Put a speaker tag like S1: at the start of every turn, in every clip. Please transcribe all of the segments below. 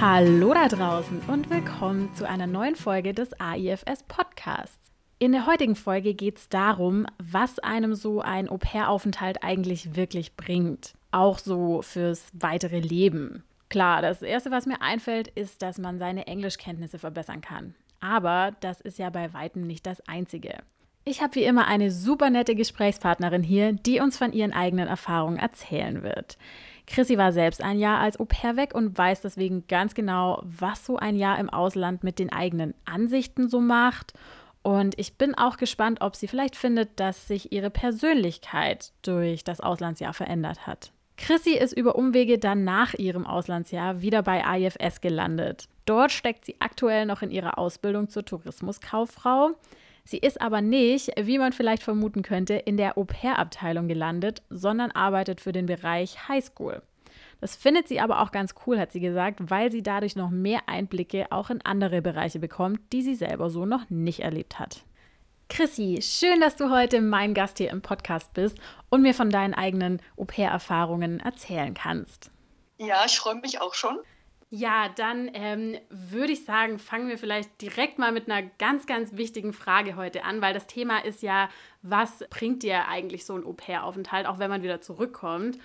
S1: Hallo da draußen und willkommen zu einer neuen Folge des AIFS Podcasts. In der heutigen Folge geht es darum, was einem so ein Au-pair-Aufenthalt eigentlich wirklich bringt. Auch so fürs weitere Leben. Klar, das Erste, was mir einfällt, ist, dass man seine Englischkenntnisse verbessern kann. Aber das ist ja bei weitem nicht das Einzige. Ich habe wie immer eine super nette Gesprächspartnerin hier, die uns von ihren eigenen Erfahrungen erzählen wird. Chrissy war selbst ein Jahr als Au pair weg und weiß deswegen ganz genau, was so ein Jahr im Ausland mit den eigenen Ansichten so macht. Und ich bin auch gespannt, ob sie vielleicht findet, dass sich ihre Persönlichkeit durch das Auslandsjahr verändert hat. Chrissy ist über Umwege dann nach ihrem Auslandsjahr wieder bei IFS gelandet. Dort steckt sie aktuell noch in ihrer Ausbildung zur Tourismuskauffrau. Sie ist aber nicht, wie man vielleicht vermuten könnte, in der Au-pair-Abteilung gelandet, sondern arbeitet für den Bereich Highschool. Das findet sie aber auch ganz cool, hat sie gesagt, weil sie dadurch noch mehr Einblicke auch in andere Bereiche bekommt, die sie selber so noch nicht erlebt hat. Chrissy, schön, dass du heute mein Gast hier im Podcast bist und mir von deinen eigenen Au-pair-Erfahrungen erzählen kannst.
S2: Ja, ich freue mich auch schon.
S1: Ja, dann ähm, würde ich sagen, fangen wir vielleicht direkt mal mit einer ganz, ganz wichtigen Frage heute an, weil das Thema ist ja, was bringt dir eigentlich so ein Au-pair-Aufenthalt, auch wenn man wieder zurückkommt?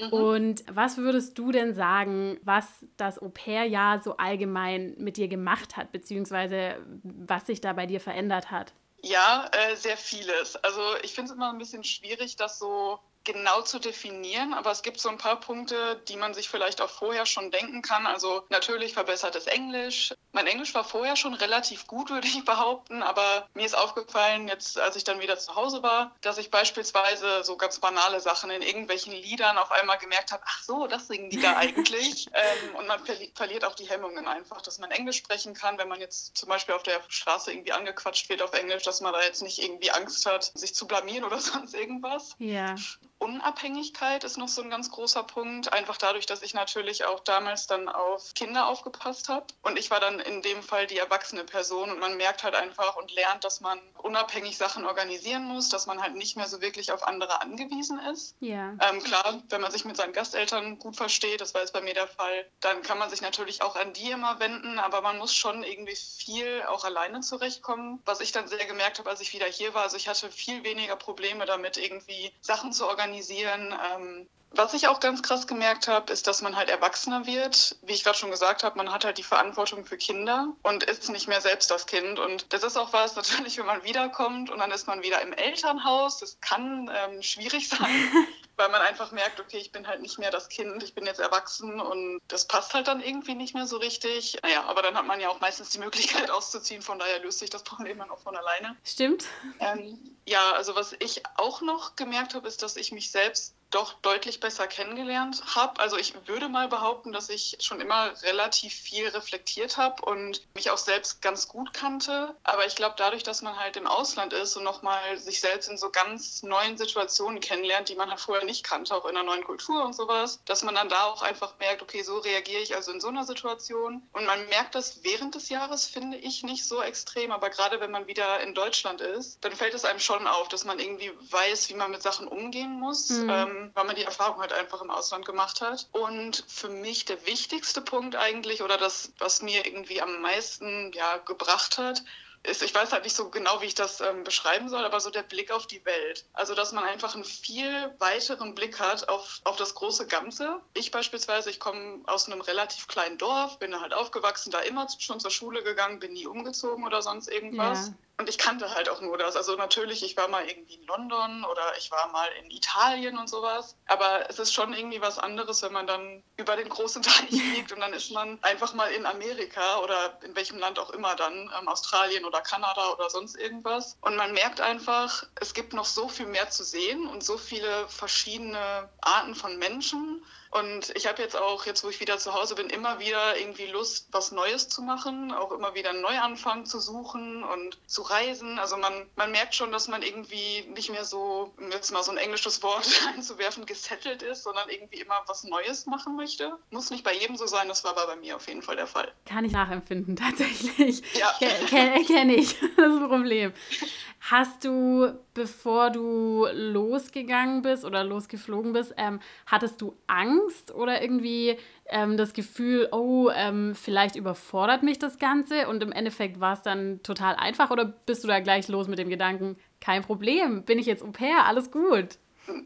S1: Mhm. Und was würdest du denn sagen, was das Au-pair-Jahr so allgemein mit dir gemacht hat, beziehungsweise was sich da bei dir verändert hat?
S2: Ja, äh, sehr vieles. Also ich finde es immer ein bisschen schwierig, das so genau zu definieren, aber es gibt so ein paar Punkte, die man sich vielleicht auch vorher schon denken kann. Also natürlich verbessertes Englisch. Mein Englisch war vorher schon relativ gut, würde ich behaupten, aber mir ist aufgefallen, jetzt als ich dann wieder zu Hause war, dass ich beispielsweise so ganz banale Sachen in irgendwelchen Liedern auf einmal gemerkt habe, ach so, das singen die da eigentlich. ähm, und man verli verliert auch die Hemmungen einfach, dass man Englisch sprechen kann, wenn man jetzt zum Beispiel auf der Straße irgendwie angequatscht wird auf Englisch, dass man da jetzt nicht irgendwie Angst hat, sich zu blamieren oder sonst irgendwas.
S1: Ja.
S2: Unabhängigkeit ist noch so ein ganz großer Punkt. Einfach dadurch, dass ich natürlich auch damals dann auf Kinder aufgepasst habe. Und ich war dann in dem Fall die erwachsene Person. Und man merkt halt einfach und lernt, dass man unabhängig Sachen organisieren muss, dass man halt nicht mehr so wirklich auf andere angewiesen ist.
S1: Ja.
S2: Ähm, klar, wenn man sich mit seinen Gasteltern gut versteht, das war jetzt bei mir der Fall, dann kann man sich natürlich auch an die immer wenden. Aber man muss schon irgendwie viel auch alleine zurechtkommen. Was ich dann sehr gemerkt habe, als ich wieder hier war, also ich hatte viel weniger Probleme damit, irgendwie Sachen zu organisieren organisieren. Ähm, was ich auch ganz krass gemerkt habe, ist, dass man halt erwachsener wird. Wie ich gerade schon gesagt habe, man hat halt die Verantwortung für Kinder und ist nicht mehr selbst das Kind. Und das ist auch was, natürlich, wenn man wiederkommt und dann ist man wieder im Elternhaus. Das kann ähm, schwierig sein, weil man einfach merkt, okay, ich bin halt nicht mehr das Kind, ich bin jetzt erwachsen und das passt halt dann irgendwie nicht mehr so richtig. Naja, aber dann hat man ja auch meistens die Möglichkeit auszuziehen, von daher löst sich das Problem dann auch von alleine.
S1: Stimmt.
S2: Ähm, ja, also was ich auch noch gemerkt habe, ist, dass ich mich selbst doch deutlich besser kennengelernt habe. Also ich würde mal behaupten, dass ich schon immer relativ viel reflektiert habe und mich auch selbst ganz gut kannte. Aber ich glaube, dadurch, dass man halt im Ausland ist und nochmal sich selbst in so ganz neuen Situationen kennenlernt, die man halt vorher nicht kannte, auch in einer neuen Kultur und sowas, dass man dann da auch einfach merkt, okay, so reagiere ich also in so einer Situation. Und man merkt das während des Jahres, finde ich, nicht so extrem. Aber gerade wenn man wieder in Deutschland ist, dann fällt es einem schon auf, dass man irgendwie weiß, wie man mit Sachen umgehen muss. Mhm. Ähm, weil man die Erfahrung halt einfach im Ausland gemacht hat. Und für mich der wichtigste Punkt eigentlich oder das, was mir irgendwie am meisten ja, gebracht hat, ist, ich weiß halt nicht so genau, wie ich das ähm, beschreiben soll, aber so der Blick auf die Welt. Also, dass man einfach einen viel weiteren Blick hat auf, auf das große Ganze. Ich beispielsweise, ich komme aus einem relativ kleinen Dorf, bin da halt aufgewachsen, da immer schon zur Schule gegangen, bin nie umgezogen oder sonst irgendwas. Ja. Und ich kannte halt auch nur das. Also natürlich, ich war mal irgendwie in London oder ich war mal in Italien und sowas. Aber es ist schon irgendwie was anderes, wenn man dann über den großen Teich fliegt und dann ist man einfach mal in Amerika oder in welchem Land auch immer dann, ähm, Australien oder Kanada oder sonst irgendwas. Und man merkt einfach, es gibt noch so viel mehr zu sehen und so viele verschiedene Arten von Menschen und ich habe jetzt auch, jetzt wo ich wieder zu Hause bin, immer wieder irgendwie Lust, was Neues zu machen, auch immer wieder einen Neuanfang zu suchen und zu reisen. Also man, man merkt schon, dass man irgendwie nicht mehr so, um jetzt mal so ein englisches Wort einzuwerfen, gesettelt ist, sondern irgendwie immer was Neues machen möchte. Muss nicht bei jedem so sein, das war aber bei mir auf jeden Fall der Fall.
S1: Kann ich nachempfinden, tatsächlich. Ja. Kenne kenn ich, das Problem. Hast du, bevor du losgegangen bist oder losgeflogen bist, ähm, hattest du Angst oder irgendwie ähm, das Gefühl, oh, ähm, vielleicht überfordert mich das Ganze und im Endeffekt war es dann total einfach oder bist du da gleich los mit dem Gedanken, kein Problem, bin ich jetzt Au pair, alles gut?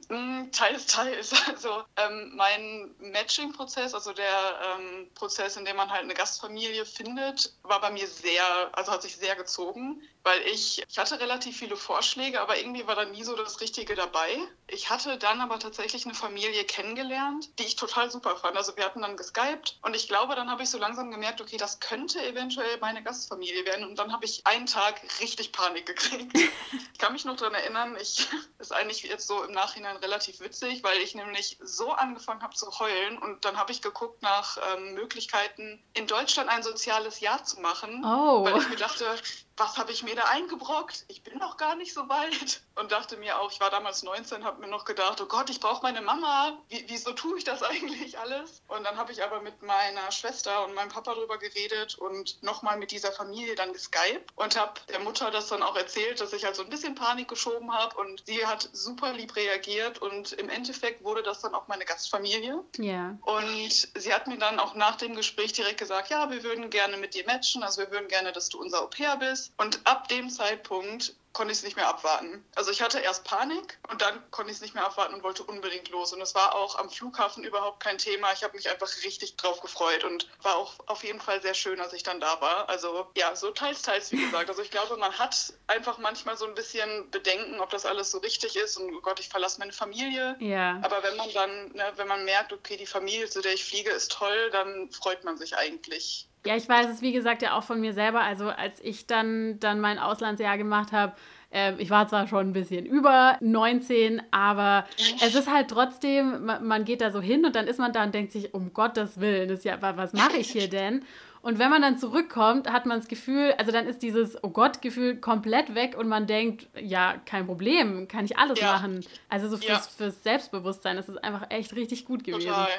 S2: Mm, teils, teils. Also ähm, mein Matching-Prozess, also der ähm, Prozess, in dem man halt eine Gastfamilie findet, war bei mir sehr, also hat sich sehr gezogen weil ich, ich hatte relativ viele Vorschläge, aber irgendwie war da nie so das Richtige dabei. Ich hatte dann aber tatsächlich eine Familie kennengelernt, die ich total super fand. Also wir hatten dann geskypt und ich glaube, dann habe ich so langsam gemerkt, okay, das könnte eventuell meine Gastfamilie werden. Und dann habe ich einen Tag richtig Panik gekriegt. ich kann mich noch daran erinnern, ich ist eigentlich jetzt so im Nachhinein relativ witzig, weil ich nämlich so angefangen habe zu heulen und dann habe ich geguckt nach ähm, Möglichkeiten, in Deutschland ein soziales Jahr zu machen, oh. weil ich mir dachte, was habe ich mir da eingebrockt? Ich bin noch gar nicht so weit. Und dachte mir auch, ich war damals 19, habe mir noch gedacht, oh Gott, ich brauche meine Mama. Wie, wieso tue ich das eigentlich alles? Und dann habe ich aber mit meiner Schwester und meinem Papa darüber geredet und nochmal mit dieser Familie dann geskypt und habe der Mutter das dann auch erzählt, dass ich halt so ein bisschen Panik geschoben habe und sie hat super lieb reagiert und im Endeffekt wurde das dann auch meine Gastfamilie. Ja. Und sie hat mir dann auch nach dem Gespräch direkt gesagt, ja, wir würden gerne mit dir matchen, also wir würden gerne, dass du unser Au pair Und ab dem Zeitpunkt konnte ich es nicht mehr abwarten. Also ich hatte erst Panik und dann konnte ich es nicht mehr abwarten und wollte unbedingt los. Und es war auch am Flughafen überhaupt kein Thema. Ich habe mich einfach richtig drauf gefreut und war auch auf jeden Fall sehr schön, als ich dann da war. Also ja, so teils, teils, wie gesagt. Also ich glaube, man hat einfach manchmal so ein bisschen Bedenken, ob das alles so richtig ist und oh Gott, ich verlasse meine Familie. Ja. Aber wenn man dann, ne, wenn man merkt, okay, die Familie, zu der ich fliege, ist toll, dann freut man sich eigentlich
S1: ja, ich weiß es, wie gesagt, ja auch von mir selber. Also als ich dann, dann mein Auslandsjahr gemacht habe, äh, ich war zwar schon ein bisschen über 19, aber es ist halt trotzdem, man, geht da so hin und dann ist man da und denkt sich, um Gottes Willen, das ja, was mache ich hier denn? Und wenn man dann zurückkommt, hat man das Gefühl, also dann ist dieses Oh Gott-Gefühl komplett weg und man denkt, ja, kein Problem, kann ich alles ja. machen. Also so fürs, ja. fürs Selbstbewusstsein ist es einfach echt richtig gut gewesen. Total.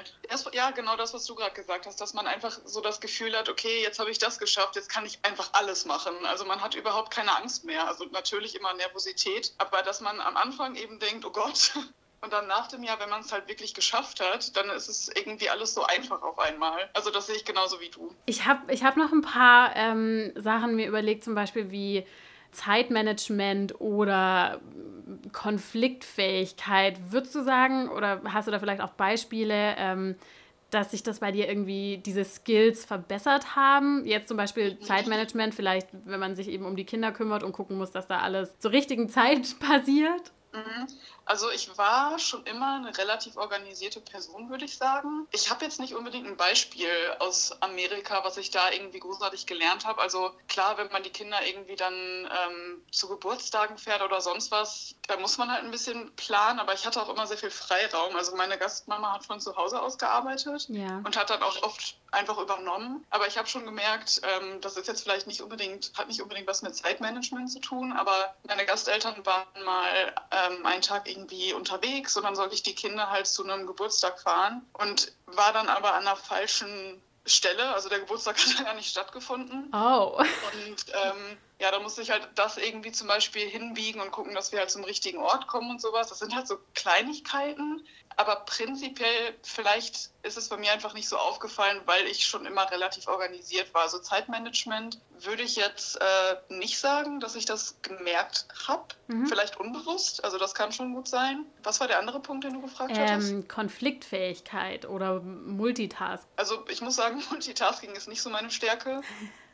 S2: Ja, genau das, was du gerade gesagt hast, dass man einfach so das Gefühl hat, okay, jetzt habe ich das geschafft, jetzt kann ich einfach alles machen. Also man hat überhaupt keine Angst mehr. Also natürlich immer Nervosität, aber dass man am Anfang eben denkt, oh Gott, Und dann nach dem Jahr, wenn man es halt wirklich geschafft hat, dann ist es irgendwie alles so einfach auf einmal. Also das sehe ich genauso wie du.
S1: Ich habe ich hab noch ein paar ähm, Sachen mir überlegt, zum Beispiel wie Zeitmanagement oder Konfliktfähigkeit. Würdest du sagen, oder hast du da vielleicht auch Beispiele, ähm, dass sich das bei dir irgendwie diese Skills verbessert haben? Jetzt zum Beispiel Zeitmanagement, vielleicht wenn man sich eben um die Kinder kümmert und gucken muss, dass da alles zur richtigen Zeit passiert?
S2: Also ich war schon immer eine relativ organisierte Person, würde ich sagen. Ich habe jetzt nicht unbedingt ein Beispiel aus Amerika, was ich da irgendwie großartig gelernt habe. Also klar, wenn man die Kinder irgendwie dann ähm, zu Geburtstagen fährt oder sonst was, da muss man halt ein bisschen planen. Aber ich hatte auch immer sehr viel Freiraum. Also meine Gastmama hat von zu Hause aus gearbeitet ja. und hat dann auch oft einfach übernommen. Aber ich habe schon gemerkt, ähm, das ist jetzt vielleicht nicht unbedingt, hat nicht unbedingt was mit Zeitmanagement zu tun, aber meine Gasteltern waren mal ähm, einen Tag irgendwie unterwegs und dann sollte ich die Kinder halt zu einem Geburtstag fahren und war dann aber an der falschen Stelle. Also der Geburtstag hat ja nicht stattgefunden. Oh. Und ähm, ja, da musste ich halt das irgendwie zum Beispiel hinbiegen und gucken, dass wir halt zum richtigen Ort kommen und sowas. Das sind halt so Kleinigkeiten, aber prinzipiell vielleicht ist es bei mir einfach nicht so aufgefallen, weil ich schon immer relativ organisiert war. Also Zeitmanagement würde ich jetzt äh, nicht sagen, dass ich das gemerkt habe. Mhm. Vielleicht unbewusst, also das kann schon gut sein. Was war der andere Punkt, den du gefragt ähm, hattest?
S1: Konfliktfähigkeit oder Multitasking.
S2: Also ich muss sagen, Multitasking ist nicht so meine Stärke.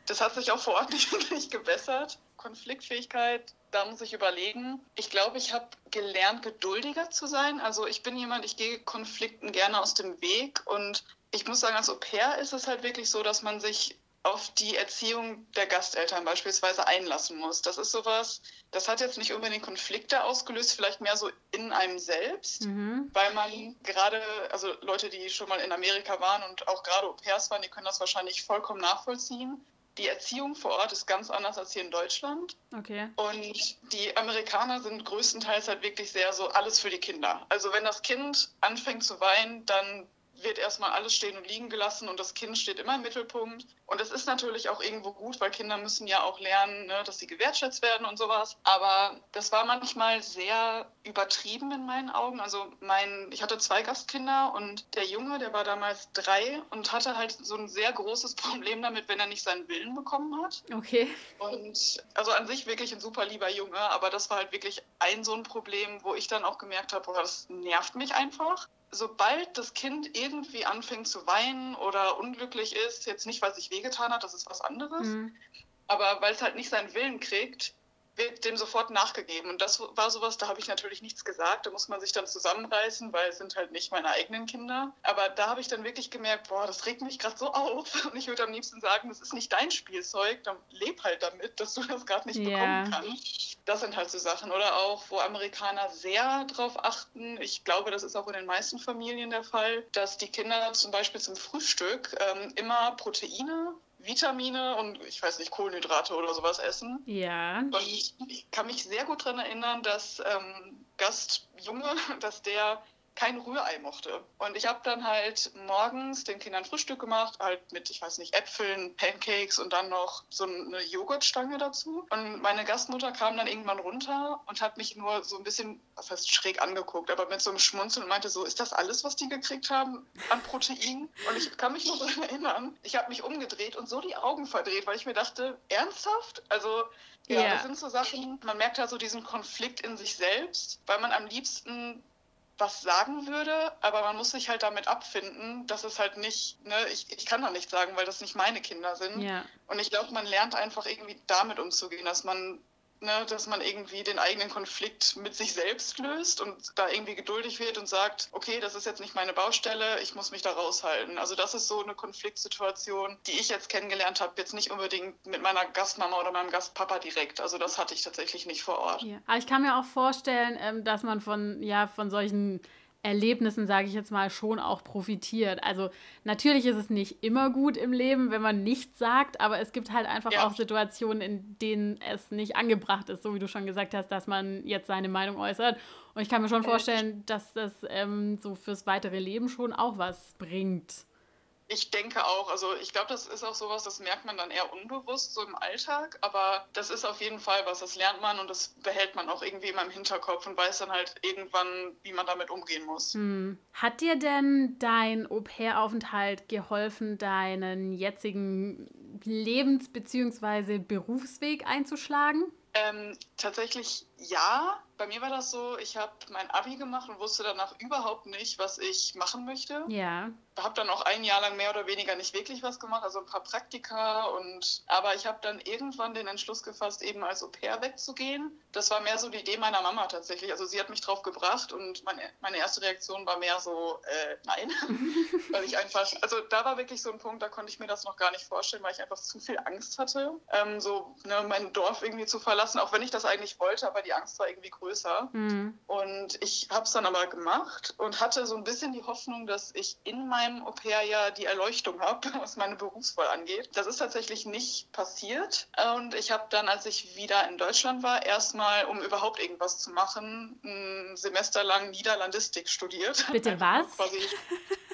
S2: Das hat sich auch vor Ort nicht wirklich gebessert. Konfliktfähigkeit, da muss ich überlegen. Ich glaube, ich habe gelernt, geduldiger zu sein. Also ich bin jemand, ich gehe Konflikten gerne aus dem Weg. Und ich muss sagen, als Au pair ist es halt wirklich so, dass man sich auf die Erziehung der Gasteltern beispielsweise einlassen muss. Das ist sowas, das hat jetzt nicht unbedingt Konflikte ausgelöst, vielleicht mehr so in einem selbst, mhm. weil man gerade, also Leute, die schon mal in Amerika waren und auch gerade Au pairs waren, die können das wahrscheinlich vollkommen nachvollziehen die Erziehung vor Ort ist ganz anders als hier in Deutschland. Okay. Und die Amerikaner sind größtenteils halt wirklich sehr so alles für die Kinder. Also wenn das Kind anfängt zu weinen, dann wird erstmal alles stehen und liegen gelassen und das Kind steht immer im Mittelpunkt. Und es ist natürlich auch irgendwo gut, weil Kinder müssen ja auch lernen, ne, dass sie gewertschätzt werden und sowas. Aber das war manchmal sehr übertrieben in meinen Augen. Also mein, ich hatte zwei Gastkinder und der Junge, der war damals drei und hatte halt so ein sehr großes Problem damit, wenn er nicht seinen Willen bekommen hat.
S1: Okay.
S2: Und also an sich wirklich ein super lieber Junge, aber das war halt wirklich ein so ein Problem, wo ich dann auch gemerkt habe, boah, das nervt mich einfach sobald das Kind irgendwie anfängt zu weinen oder unglücklich ist, jetzt nicht, weil sich wehgetan hat, das ist was anderes, mhm. aber weil es halt nicht seinen Willen kriegt, dem sofort nachgegeben. Und das war sowas, da habe ich natürlich nichts gesagt. Da muss man sich dann zusammenreißen, weil es sind halt nicht meine eigenen Kinder. Aber da habe ich dann wirklich gemerkt, boah, das regt mich gerade so auf. Und ich würde am liebsten sagen, das ist nicht dein Spielzeug, dann leb halt damit, dass du das gerade nicht yeah. bekommen kannst. Das sind halt so Sachen. Oder auch, wo Amerikaner sehr drauf achten, ich glaube, das ist auch in den meisten Familien der Fall, dass die Kinder zum Beispiel zum Frühstück ähm, immer Proteine Vitamine und ich weiß nicht, Kohlenhydrate oder sowas essen.
S1: Ja.
S2: Und ich, ich kann mich sehr gut daran erinnern, dass ähm, Gastjunge, dass der kein Rührei mochte. Und ich habe dann halt morgens den Kindern Frühstück gemacht, halt mit, ich weiß nicht, Äpfeln, Pancakes und dann noch so eine Joghurtstange dazu. Und meine Gastmutter kam dann irgendwann runter und hat mich nur so ein bisschen, was heißt schräg angeguckt, aber mit so einem Schmunzeln und meinte so, ist das alles, was die gekriegt haben an Protein? Und ich kann mich noch daran erinnern, ich habe mich umgedreht und so die Augen verdreht, weil ich mir dachte, ernsthaft? Also ja, yeah. das sind so Sachen, man merkt halt so diesen Konflikt in sich selbst, weil man am liebsten was sagen würde, aber man muss sich halt damit abfinden, dass es halt nicht, ne, ich, ich kann da nichts sagen, weil das nicht meine Kinder sind.
S1: Ja.
S2: Und ich glaube, man lernt einfach irgendwie damit umzugehen, dass man ne, dass man irgendwie den eigenen Konflikt mit sich selbst löst und da irgendwie geduldig wird und sagt, okay, das ist jetzt nicht meine Baustelle, ich muss mich da raushalten. Also das ist so eine Konfliktsituation, die ich jetzt kennengelernt habe, jetzt nicht unbedingt mit meiner Gastmama oder meinem Gastpapa direkt. Also das hatte ich tatsächlich nicht vor Ort.
S1: Ja. Aber ich kann mir auch vorstellen, ähm, dass man von, ja, von solchen Erlebnissen, sage ich jetzt mal, schon auch profitiert. Also natürlich ist es nicht immer gut im Leben, wenn man nichts sagt, aber es gibt halt einfach ja. auch Situationen, in denen es nicht angebracht ist, so wie du schon gesagt hast, dass man jetzt seine Meinung äußert. Und ich kann mir schon vorstellen, dass das ähm, so fürs weitere Leben schon auch was bringt.
S2: Ich denke auch. Also ich glaube, das ist auch sowas, das merkt man dann eher unbewusst so im Alltag. Aber das ist auf jeden Fall was, das lernt man und das behält man auch irgendwie immer im Hinterkopf und weiß dann halt irgendwann, wie man damit umgehen muss.
S1: Hm. Hat dir denn dein Au-pair-Aufenthalt geholfen, deinen jetzigen Lebens- bzw. Berufsweg einzuschlagen?
S2: Ähm, tatsächlich ja. Bei mir war das so, ich habe mein Abi gemacht und wusste danach überhaupt nicht, was ich machen möchte.
S1: Ja
S2: habe dann auch ein Jahr lang mehr oder weniger nicht wirklich was gemacht, also ein paar Praktika und aber ich habe dann irgendwann den Entschluss gefasst, eben als Au pair wegzugehen. Das war mehr so die Idee meiner Mama tatsächlich. Also sie hat mich drauf gebracht und meine, meine erste Reaktion war mehr so, äh, nein. weil ich einfach, also da war wirklich so ein Punkt, da konnte ich mir das noch gar nicht vorstellen, weil ich einfach zu viel Angst hatte, ähm, so ne, mein Dorf irgendwie zu verlassen, auch wenn ich das eigentlich wollte, aber die Angst war irgendwie größer. Mhm. Und ich habe es dann aber gemacht und hatte so ein bisschen die Hoffnung, dass ich in meinem meinem Au pair ja die Erleuchtung habe, was meine Berufswahl angeht. Das ist tatsächlich nicht passiert. Und ich habe dann, als ich wieder in Deutschland war, erstmal, um überhaupt irgendwas zu machen, ein Semester lang Niederlandistik studiert.
S1: Bitte was?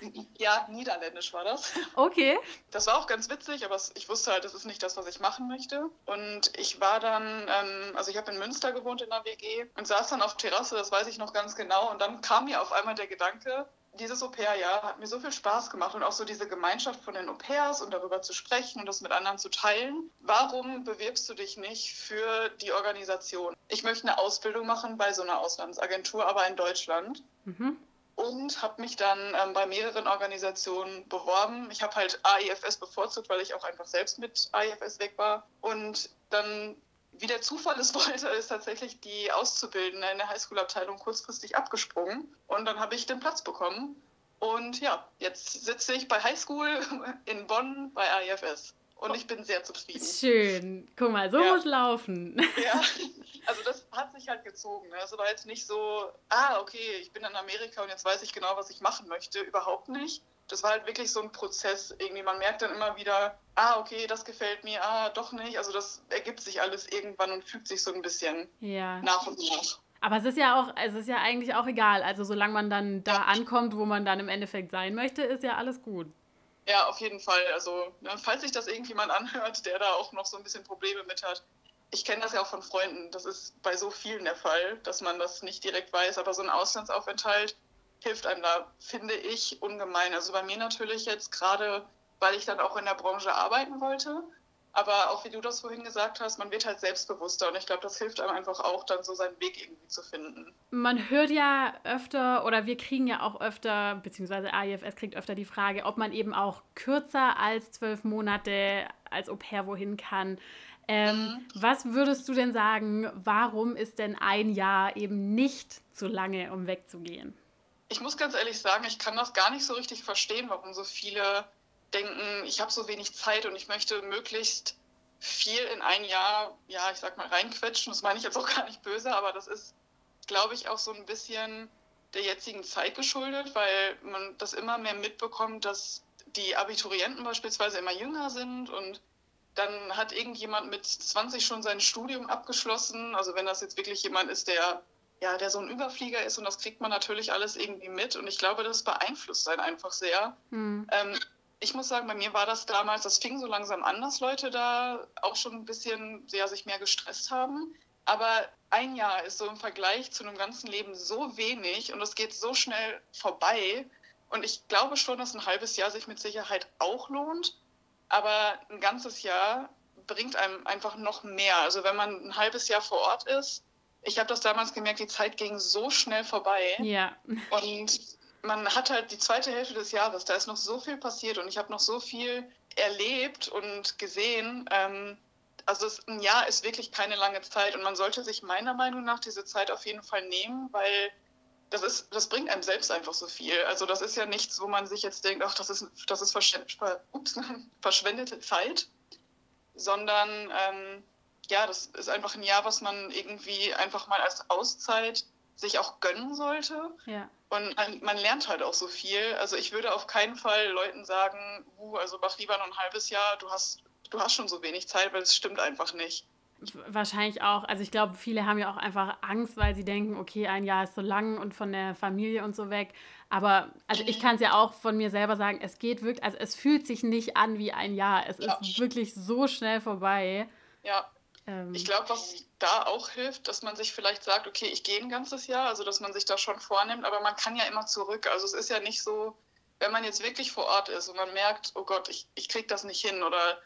S2: ja, Niederländisch war das.
S1: Okay.
S2: Das war auch ganz witzig, aber ich wusste halt, das ist nicht das, was ich machen möchte. Und ich war dann, ähm, also ich habe in Münster gewohnt in der WG und saß dann auf Terrasse, das weiß ich noch ganz genau. Und dann kam mir auf einmal der Gedanke, dieses Au-pair-Jahr hat mir so viel Spaß gemacht und auch so diese Gemeinschaft von den Au-pairs und darüber zu sprechen und das mit anderen zu teilen. Warum bewirbst du dich nicht für die Organisation? Ich möchte eine Ausbildung machen bei so einer Auslandsagentur, aber in Deutschland. Mhm. Und habe mich dann ähm, bei mehreren Organisationen beworben. Ich habe halt AIFS bevorzugt, weil ich auch einfach selbst mit AIFS weg war. Und dann wie der Zufall es wollte, ist tatsächlich die Auszubildende in der Highschool-Abteilung kurzfristig abgesprungen und dann habe ich den Platz bekommen. Und ja, jetzt sitze ich bei Highschool in Bonn bei AIFS und ich bin sehr zufrieden.
S1: Schön. Guck mal, so ja. muss laufen.
S2: Ja, also das hat sich halt gezogen. Ne? Also war jetzt nicht so, ah, okay, ich bin in Amerika und jetzt weiß ich genau, was ich machen möchte. Überhaupt nicht das war halt wirklich so ein Prozess. Irgendwie, man merkt dann immer wieder, ah, okay, das gefällt mir, ah, doch nicht. Also das ergibt sich alles irgendwann und fügt sich so ein bisschen
S1: ja.
S2: nach und nach.
S1: Aber es ist ja auch, es ist ja eigentlich auch egal. Also solange man dann da ja. ankommt, wo man dann im Endeffekt sein möchte, ist ja alles gut.
S2: Ja, auf jeden Fall. Also, ne, falls sich das irgendjemand anhört, der da auch noch so ein bisschen Probleme mit hat, ich kenne das ja auch von Freunden. Das ist bei so vielen der Fall, dass man das nicht direkt weiß. Aber so ein Auslandsaufenthalt hilft einem da, finde ich, ungemein. Also bei mir natürlich jetzt gerade, weil ich dann auch in der Branche arbeiten wollte aber auch wie du das vorhin gesagt hast, man wird halt selbstbewusster und ich glaube, das hilft einem einfach auch, dann so seinen Weg irgendwie zu finden.
S1: Man hört ja öfter oder wir kriegen ja auch öfter, beziehungsweise AIFS kriegt öfter die Frage, ob man eben auch kürzer als zwölf Monate als Au pair wohin kann. Ähm, mhm. Was würdest du denn sagen, warum ist denn ein Jahr eben nicht zu lange, um wegzugehen?
S2: Ich muss ganz ehrlich sagen, ich kann das gar nicht so richtig verstehen, warum so viele denken, ich habe so wenig Zeit und ich möchte möglichst viel in ein Jahr, ja, ich sag mal, reinquetschen. Das meine ich jetzt auch gar nicht böse, aber das ist, glaube ich, auch so ein bisschen der jetzigen Zeit geschuldet, weil man das immer mehr mitbekommt, dass die Abiturienten beispielsweise immer jünger sind und dann hat irgendjemand mit 20 schon sein Studium abgeschlossen. Also wenn das jetzt wirklich jemand ist, der ja, der so ein Überflieger ist und das kriegt man natürlich alles irgendwie mit und ich glaube, das beeinflusst einen einfach sehr. Hm. Ähm, ich muss sagen, bei mir war das damals, das fing so langsam an, dass Leute da auch schon ein bisschen ja, sich mehr gestresst haben. Aber ein Jahr ist so im Vergleich zu einem ganzen Leben so wenig und es geht so schnell vorbei. Und ich glaube schon, dass ein halbes Jahr sich mit Sicherheit auch lohnt. Aber ein ganzes Jahr bringt einem einfach noch mehr. Also wenn man ein halbes Jahr vor Ort ist, ich habe das damals gemerkt, die Zeit ging so schnell vorbei.
S1: Ja.
S2: Und man hat halt die zweite Hälfte des Jahres, da ist noch so viel passiert und ich habe noch so viel erlebt und gesehen. Ähm, also ein Jahr ist wirklich keine lange Zeit und man sollte sich meiner Meinung nach diese Zeit auf jeden Fall nehmen, weil das ist, das bringt einem selbst einfach so viel. Also das ist ja nichts, wo man sich jetzt denkt, ach, das ist, das ist verschwendete Zeit, sondern ähm, ja, das ist einfach ein Jahr, was man irgendwie einfach mal als Auszeit sich auch gönnen sollte.
S1: Ja.
S2: Und man, man, lernt halt auch so viel. Also ich würde auf keinen Fall Leuten sagen, uh, also mach lieber noch ein halbes Jahr, du hast, du hast schon so wenig Zeit, weil es stimmt einfach nicht.
S1: Wahrscheinlich auch. Also ich glaube, viele haben ja auch einfach Angst, weil sie denken, okay, ein Jahr ist so lang und von der Familie und so weg. Aber also ich mhm. kann es ja auch von mir selber sagen, es geht wirklich, also es fühlt sich nicht an wie ein Jahr. Es ja. ist wirklich so schnell vorbei.
S2: Ja. Ähm, ich glaube, was da auch hilft, dass man sich vielleicht sagt, okay, ich gehe ein ganzes Jahr, also dass man sich das schon vornimmt, aber man kann ja immer zurück. Also es ist ja nicht so, wenn man jetzt wirklich vor Ort ist und man merkt, oh Gott, ich, ich kriege das nicht hin oder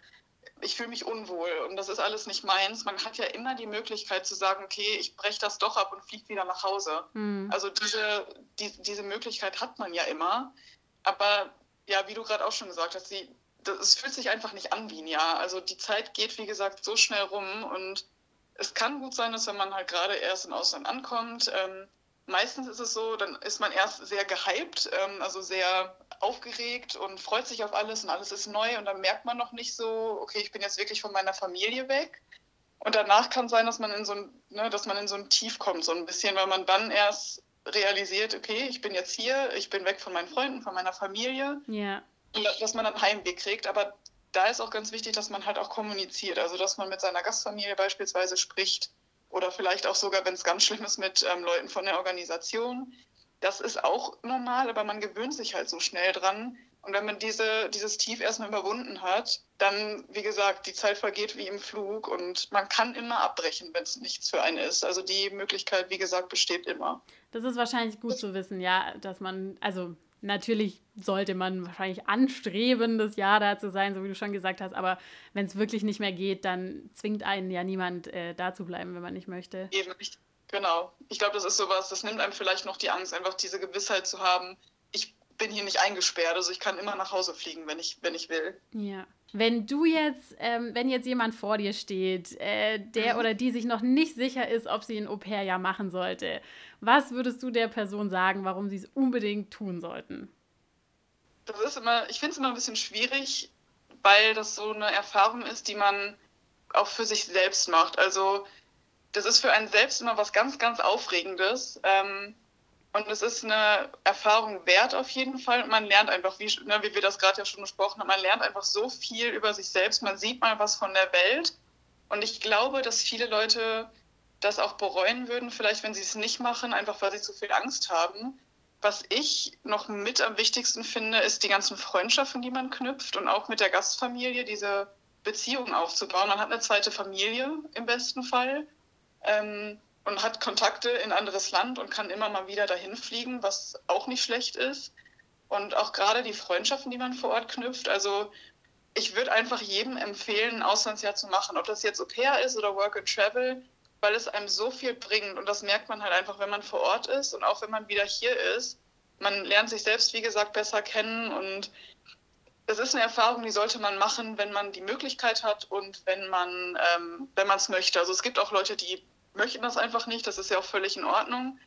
S2: ich fühle mich unwohl und das ist alles nicht meins. Man hat ja immer die Möglichkeit zu sagen, okay, ich breche das doch ab und fliege wieder nach Hause. Mhm. Also diese, die, diese Möglichkeit hat man ja immer. Aber ja, wie du gerade auch schon gesagt hast, die, es fühlt sich einfach nicht an wie ein Jahr. Also die Zeit geht, wie gesagt, so schnell rum und es kann gut sein, dass wenn man halt gerade erst im Ausland ankommt, ähm, meistens ist es so, dann ist man erst sehr gehypt, ähm, also sehr aufgeregt und freut sich auf alles und alles ist neu und dann merkt man noch nicht so, okay, ich bin jetzt wirklich von meiner Familie weg. Und danach kann sein, dass man in so ein, ne, dass man in so ein Tief kommt, so ein bisschen, weil man dann erst realisiert, okay, ich bin jetzt hier, ich bin weg von meinen Freunden, von meiner Familie.
S1: Ja.
S2: Und dass man dann Heimweh kriegt. Aber da ist auch ganz wichtig, dass man halt auch kommuniziert, also dass man mit seiner Gastfamilie beispielsweise spricht oder vielleicht auch sogar, wenn es ganz schlimm ist, mit ähm, Leuten von der Organisation. Das ist auch normal, aber man gewöhnt sich halt so schnell dran. Und wenn man diese, dieses Tief erstmal überwunden hat, dann, wie gesagt, die Zeit vergeht wie im Flug und man kann immer abbrechen, wenn es nichts für einen ist. Also die Möglichkeit, wie gesagt, besteht immer.
S1: Das ist wahrscheinlich gut zu wissen, ja, dass man, also Natürlich sollte man wahrscheinlich anstreben, das Jahr da zu sein, so wie du schon gesagt hast. Aber wenn es wirklich nicht mehr geht, dann zwingt einen ja niemand, äh, da zu bleiben, wenn man nicht möchte.
S2: Eben, ich, genau. Ich glaube, das ist sowas, das nimmt einem vielleicht noch die Angst, einfach diese Gewissheit zu haben, ich bin hier nicht eingesperrt, also ich kann immer nach Hause fliegen, wenn ich, wenn ich will.
S1: Ja. Wenn du jetzt, ähm, wenn jetzt jemand vor dir steht, äh, der mhm. oder die sich noch nicht sicher ist, ob sie ein Au-pair-Jahr machen sollte, was würdest du der Person sagen, warum sie es unbedingt tun sollten?
S2: Das ist immer, ich finde es immer ein bisschen schwierig, weil das so eine Erfahrung ist, die man auch für sich selbst macht. Also das ist für einen selbst immer was ganz, ganz Aufregendes. Ähm, und es ist eine Erfahrung wert auf jeden Fall. Man lernt einfach, wie, ne, wie wir das gerade ja schon besprochen haben, man lernt einfach so viel über sich selbst. Man sieht mal was von der Welt. Und ich glaube, dass viele Leute das auch bereuen würden, vielleicht wenn sie es nicht machen, einfach weil sie zu viel Angst haben. Was ich noch mit am wichtigsten finde, ist die ganzen Freundschaften, die man knüpft und auch mit der Gastfamilie diese Beziehung aufzubauen. Man hat eine zweite Familie im besten Fall ähm, und hat Kontakte in anderes Land und kann immer mal wieder dahin fliegen, was auch nicht schlecht ist. Und auch gerade die Freundschaften, die man vor Ort knüpft. Also ich würde einfach jedem empfehlen, ein Auslandsjahr zu machen. Ob das jetzt Au pair ist oder Work and Travel, weil es einem so viel bringt. Und das merkt man halt einfach, wenn man vor Ort ist und auch wenn man wieder hier ist. Man lernt sich selbst, wie gesagt, besser kennen und es ist eine Erfahrung, die sollte man machen, wenn man die Möglichkeit hat und wenn man ähm, wenn man es möchte. Also es gibt auch Leute, die möchten das einfach nicht. Das ist ja auch völlig in Ordnung.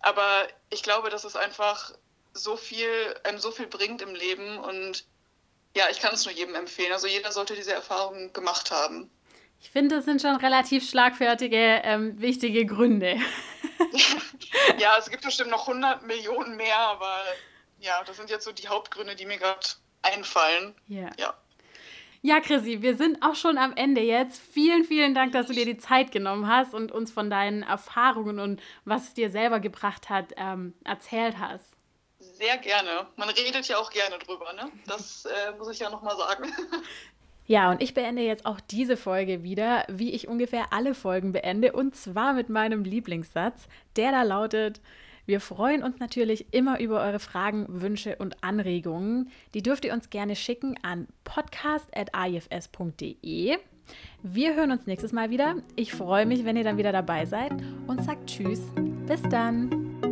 S2: Aber ich glaube, dass es einfach so viel einem so viel bringt im Leben und ja, ich kann es nur jedem empfehlen. Also jeder sollte diese Erfahrung gemacht haben.
S1: Ich finde, das sind schon relativ schlagfertige, ähm, wichtige Gründe.
S2: ja, es gibt bestimmt noch 100 Millionen mehr, aber ja, das sind jetzt so die Hauptgründe, die mir gerade einfallen.
S1: Yeah. Ja. Ja, Chrissy, wir sind auch schon am Ende jetzt. Vielen, vielen Dank, dass du dir die Zeit genommen hast und uns von deinen Erfahrungen und was es dir selber gebracht hat, ähm, erzählt hast.
S2: Sehr gerne. Man redet ja auch gerne drüber, ne? Das äh, muss ich ja nochmal sagen.
S1: Ja, und ich beende jetzt auch diese Folge wieder, wie ich ungefähr alle Folgen beende, und zwar mit meinem Lieblingssatz, der da lautet, wir freuen uns natürlich immer über eure Fragen, Wünsche und Anregungen. Die dürft ihr uns gerne schicken an podcast.ifs.de. Wir hören uns nächstes Mal wieder. Ich freue mich, wenn ihr dann wieder dabei seid und sagt Tschüss. Bis dann.